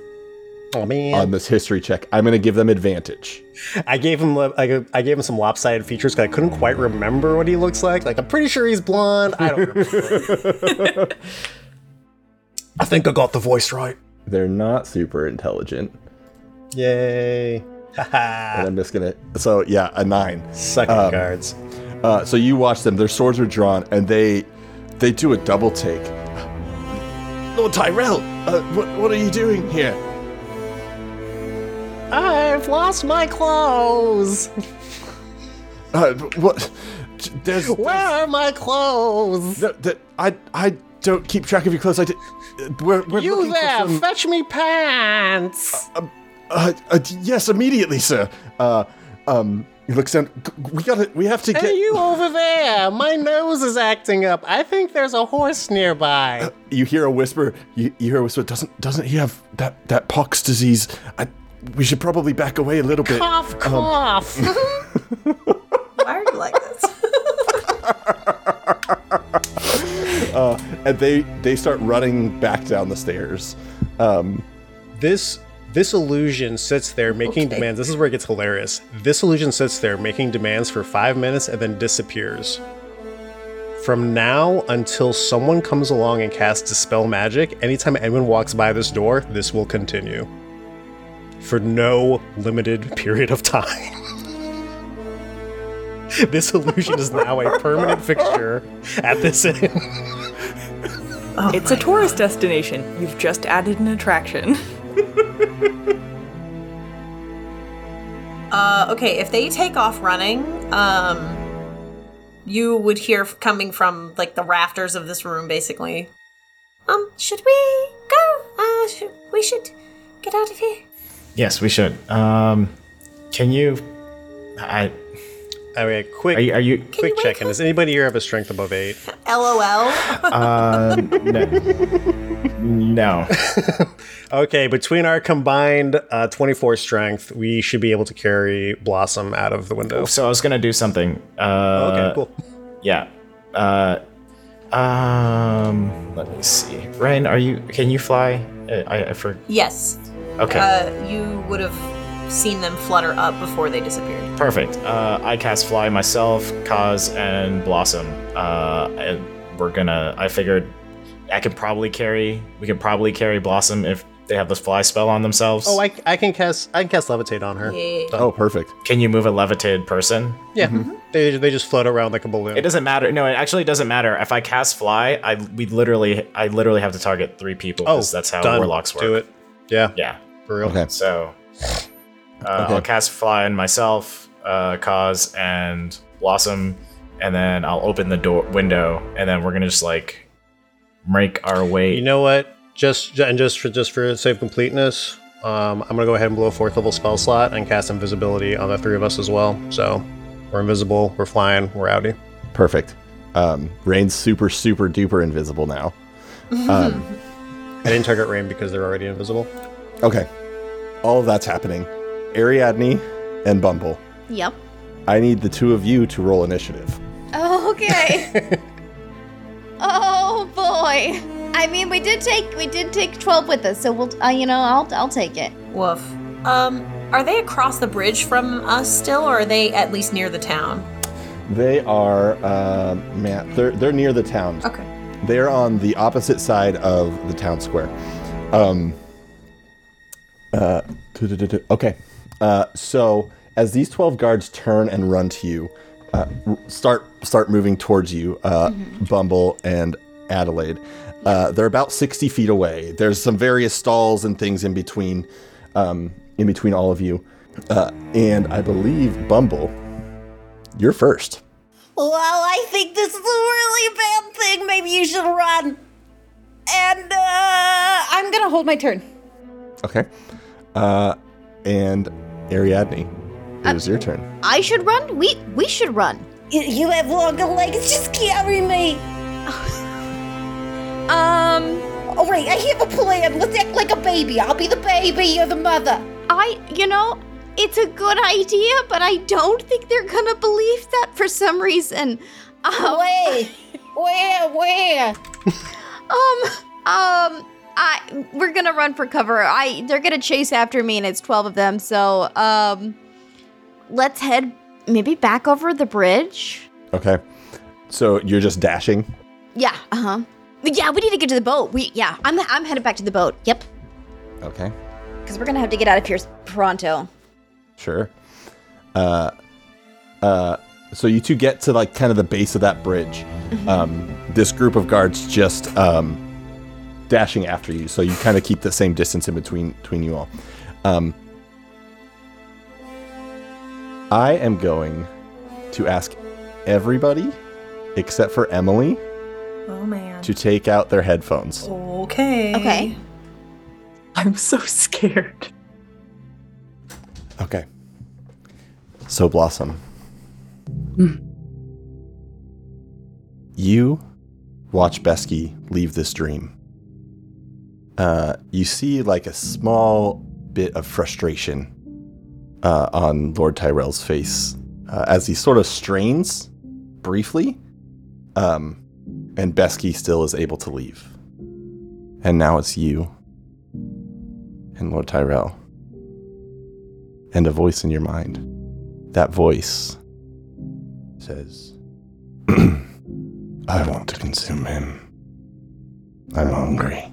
Oh man! on this history check, I'm gonna give them advantage. I gave him li- I, I gave him some lopsided features because I couldn't quite remember what he looks like. Like I'm pretty sure he's blonde. I don't remember. I think I got the voice right. They're not super intelligent. Yay! And I'm just gonna. So yeah, a nine. Sucking Um, cards. Uh, so you watch them; their swords are drawn, and they they do a double take. Lord Tyrell, uh, what what are you doing here? I've lost my clothes. Uh, what? There's, Where are my clothes? there's I I don't keep track of your clothes. I did. We're, we're You there! some- Fetch me pants. uh, uh, yes, immediately, sir. Uh, um, he looks down. We gotta. We have to get. Hey, you over there! My nose is acting up. I think there's a horse nearby. you hear a whisper. You, you hear a whisper. Doesn't doesn't he have that that pox disease? I, we should probably back away a little bit. cough, cough. Why are you like this? uh, and they they start running back down the stairs. Um, This this illusion sits there making demands. This is where it gets hilarious. This illusion sits there making demands for five minutes and then disappears. From now until someone comes along and casts Dispel Magic, anytime anyone walks by this door, this will continue. For no limited period of time. this illusion is now a permanent fixture at this inn. it's a tourist destination. You've just added an attraction. Uh, okay, if they take off running, um, you would hear coming from like the rafters of this room, basically. Um, should we go? Uh, sh- we should get out of here. Yes, we should. Um, can you? I. I mean, quick, Are you? Are you quick check in. Does anybody here have a strength above eight? LOL. uh, no. no. Okay, between our combined uh, 24 strength, we should be able to carry Blossom out of the window. So I was gonna do something. Uh, okay, cool. Yeah. Uh, um. Let me see. Rain, are you? Can you fly? Uh, I, I for. yes. Okay. Uh, you would have seen them flutter up before they disappeared. Perfect. Uh, I cast fly myself, Kaz, and Blossom. Uh, and we're gonna. I figured I could probably carry. We could probably carry Blossom if they have the fly spell on themselves. Oh, I, I can cast I can cast levitate on her. Yeah. oh, perfect. Can you move a levitated person? Yeah, they, they just float around like a balloon. It doesn't matter. No, it actually doesn't matter. If I cast fly, I we literally I literally have to target three people. oh, 'cause that's how done. warlocks work. Do it. Yeah, Yeah. For real. Okay. So uh, Okay. I'll cast fly on myself, uh, Kaz and blossom, and then I'll open the door window, and then we're gonna just like make our way. You know what? Just and just for just for sake of completeness, um, I'm gonna go ahead and blow a fourth level spell slot and cast invisibility on the three of us as well. So we're invisible, we're flying, we're outie. Perfect. Um, Rain's super, super duper invisible now. Um, I didn't target Rain because they're already invisible. okay. All of that's happening. Ariadne and Bumble. Yep. I need the two of you to roll initiative. Oh, okay. oh boy. I mean, we did take we did take twelve with us, so we'll uh, you know I'll I'll take it. Woof. Um, are they across the bridge from us still, or are they at least near the town? They are, uh, man, they're they're near the town. Okay. They're on the opposite side of the town square. Um. Uh. Okay. Uh. So as these twelve guards turn and run to you, uh, r- start start moving towards you, uh, Bumble and Adelaide. Uh, they're about sixty feet away. There's some various stalls and things in between, um, in between all of you, uh, and I believe Bumble, you're first. Well, I think this is a really bad thing. Maybe you should run. And uh, I'm gonna hold my turn. Okay. Uh, and Ariadne, it was your turn. I should run. We we should run. You, you have longer legs. Just carry me. Um, All right, I have a plan. Let's act like a baby. I'll be the baby. You're the mother. I you know it's a good idea, but I don't think they're gonna believe that for some reason. Um, Where? Where? Where? um, um, I we're gonna run for cover. I they're gonna chase after me, and it's twelve of them. So um, let's head maybe back over the bridge. Okay. So you're just dashing. Yeah. Uh huh. Yeah, we need to get to the boat. We yeah. I'm I'm headed back to the boat. Yep. Okay. Because we're gonna have to get out of here pronto. Sure. Uh, uh, so you two get to like kind of the base of that bridge. Um, this group of guards just um, dashing after you, so you kind of keep the same distance in between between you all. Um, I am going to ask everybody except for Emily Oh man. to take out their headphones. Okay. Okay. I'm so scared. Okay. So, Blossom. You watch Besky leave this dream. Uh, you see like a small bit of frustration uh, on Lord Tyrell's face uh, as he sort of strains briefly Um, and Besky still is able to leave. And now it's you and Lord Tyrell. And a voice in your mind. That voice says, I want to consume him. I'm hungry.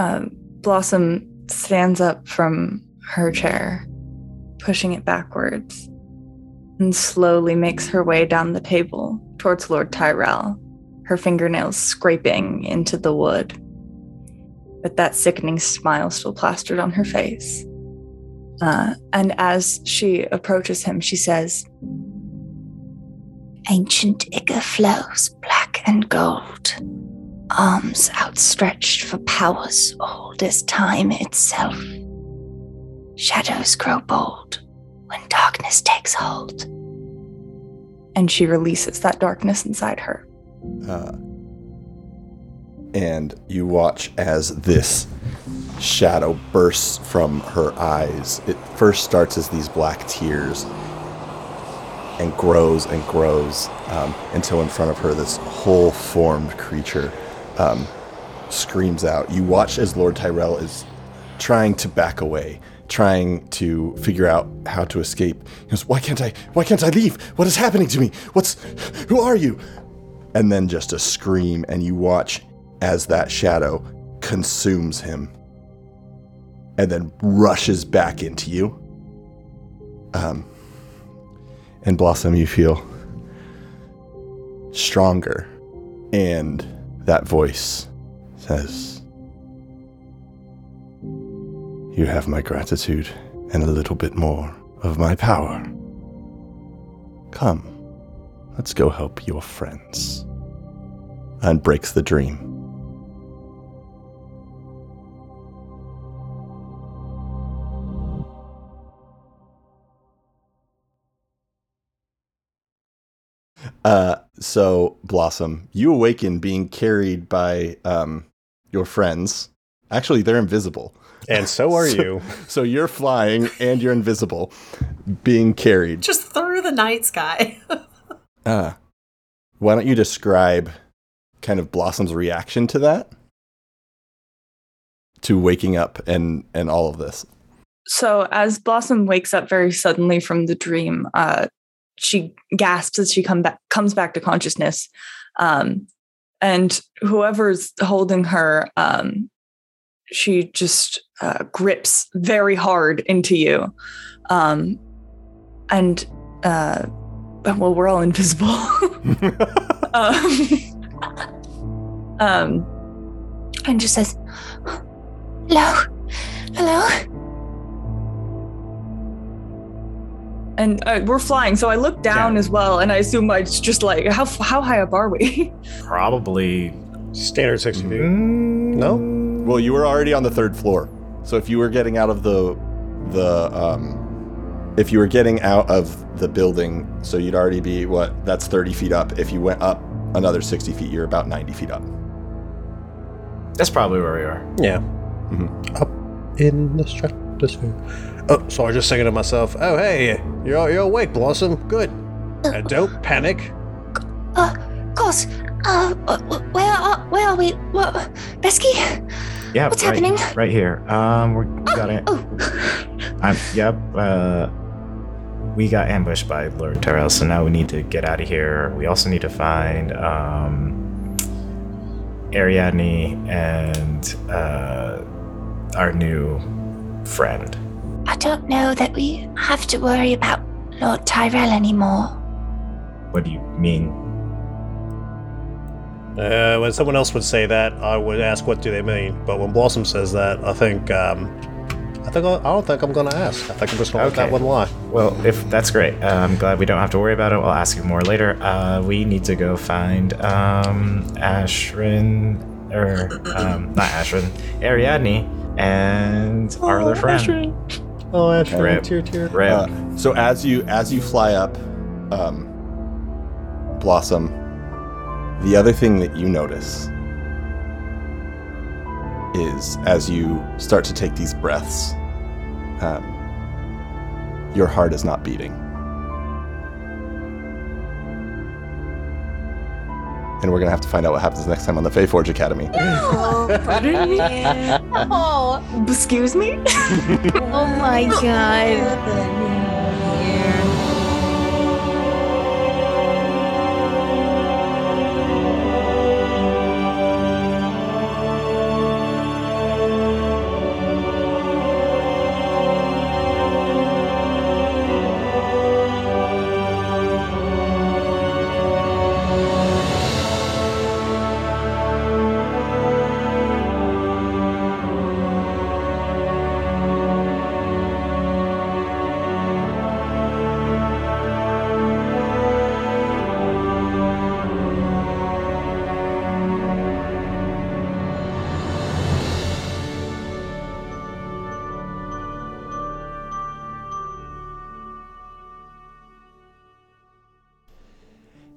Um, Blossom stands up from her chair, pushing it backwards, and slowly makes her way down the table towards Lord Tyrell, her fingernails scraping into the wood, with that sickening smile still plastered on her face. Uh, and as she approaches him, she says, Ancient Iga flows black and gold, arms outstretched for powers old as time itself. Shadows grow bold when darkness takes hold. and she releases that darkness inside her. Uh, and you watch as this shadow bursts from her eyes. It first starts as these black tears and grows and grows um, until in front of her, this whole formed creature um, screams out. You watch as Lord Tyrell is trying to back away, trying to figure out how to escape. He goes, "Why can't I? Why can't I leave? What is happening to me? What's? Who are you?" And then just a scream, and you watch as that shadow consumes him, and then rushes back into you. Um, and Blossom, you feel stronger, and that voice says. You have my gratitude and a little bit more of my power. Come, let's go help your friends. And breaks the dream. Uh, so Blossom, you awaken being carried by um, your friends. Actually, they're invisible. And so are So- you. So you're flying and you're invisible, being carried. Just through the night sky. Uh, why don't you describe kind of Blossom's reaction to that? To waking up and and all of this. So as Blossom wakes up very suddenly from the dream, uh, she gasps as she come back comes back to consciousness. Um, and whoever's holding her, um, she just uh, grips very hard into you. Um, and uh, well, we're all invisible. um, um, And just says, Hello? Hello? And uh, we're flying. So I look down as well, and I assume it's just like how how high up are we? Probably Standard 60 feet. Mm, No? Well, you were already on the third floor. So if you were getting out of the the um if you were getting out of the building, so you'd already be what? That's 30 feet up. If you went up another 60 feet, you're about 90 feet up. That's probably where we are. Yeah. Mhm. Up in the stratosphere. Oh, so I was just thinking to myself, oh, hey, you're, you're awake, Blossom. Good. And don't panic. Uh, Kaz, uh, uh, where are, where are we? What? Besky? Yeah, What's right, happening? Right here. Um, we're, we got it. Oh, I'm, yep. Uh, we got ambushed by Lord Tyrell, so now we need to get out of here. We also need to find um, Ariadne and uh, our new friend. I don't know that we have to worry about Lord Tyrell anymore. What do you mean? Uh, when someone else would say that, I would ask, "What do they mean?" But when Blossom says that, I think, um, I think I, I don't think I'm gonna ask. I think I'm just gonna let that one lie. Well, if that's great, uh, I'm glad we don't have to worry about it. I'll ask you more later. Uh, we need to go find um, Ashrin, or um, not Ashrin, Ariadne, and our other friend. Oh, actually, Rip. tear, tear. Rip. Uh, so as you as you fly up, um, Blossom, the other thing that you notice is as you start to take these breaths, um, your heart is not beating. And we're gonna have to find out what happens next time on the Faeforge Academy. Oh, pardon me? Oh, Excuse me? oh my god.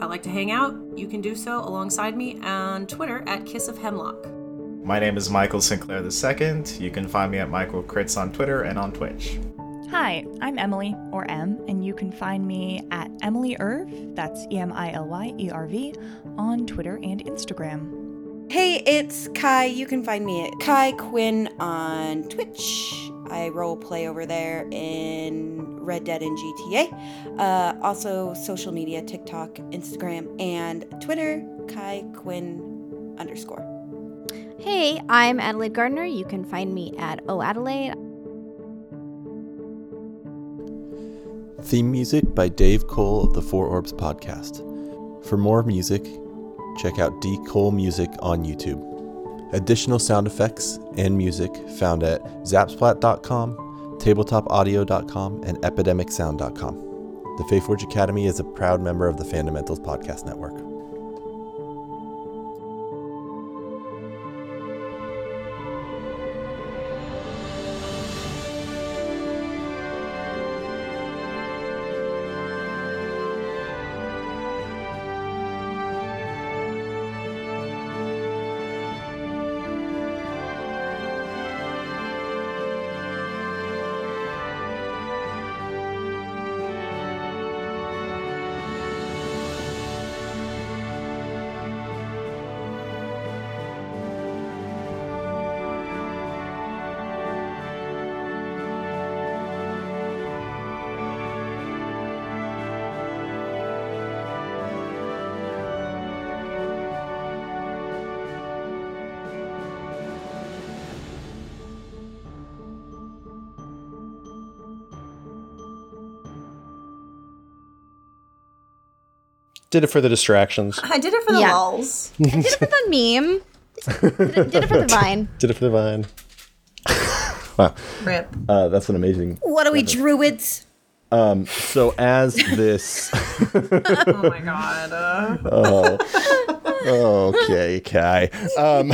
I like to hang out. You can do so alongside me on Twitter at Kiss of Hemlock. My name is Michael Sinclair II. You can find me at Michael Crits on Twitter and on Twitch. Hi, I'm Emily, or M, and you can find me at Emily Irv, that's E M I L Y E R V, on Twitter and Instagram. Hey, it's Kai. You can find me at Kai Quinn on Twitch. I role play over there in Red Dead and GTA. Uh, also, social media TikTok, Instagram, and Twitter, Kai Quinn underscore. Hey, I'm Adelaide Gardner. You can find me at O Adelaide. Theme music by Dave Cole of the Four Orbs podcast. For more music, check out D Cole Music on YouTube. Additional sound effects and music found at zapsplat.com, tabletopaudio.com, and epidemicsound.com. The Faeforge Academy is a proud member of the Fundamentals Podcast Network. Did it for the distractions. I did it for the Yeah. lulls. Did it for the meme. Did it, did it for the vine. Did it for the vine. Wow. Rip. Uh, that's an amazing. What are we, druids? Um, so as this. oh my god. Uh. oh. Okay, Kai. Um,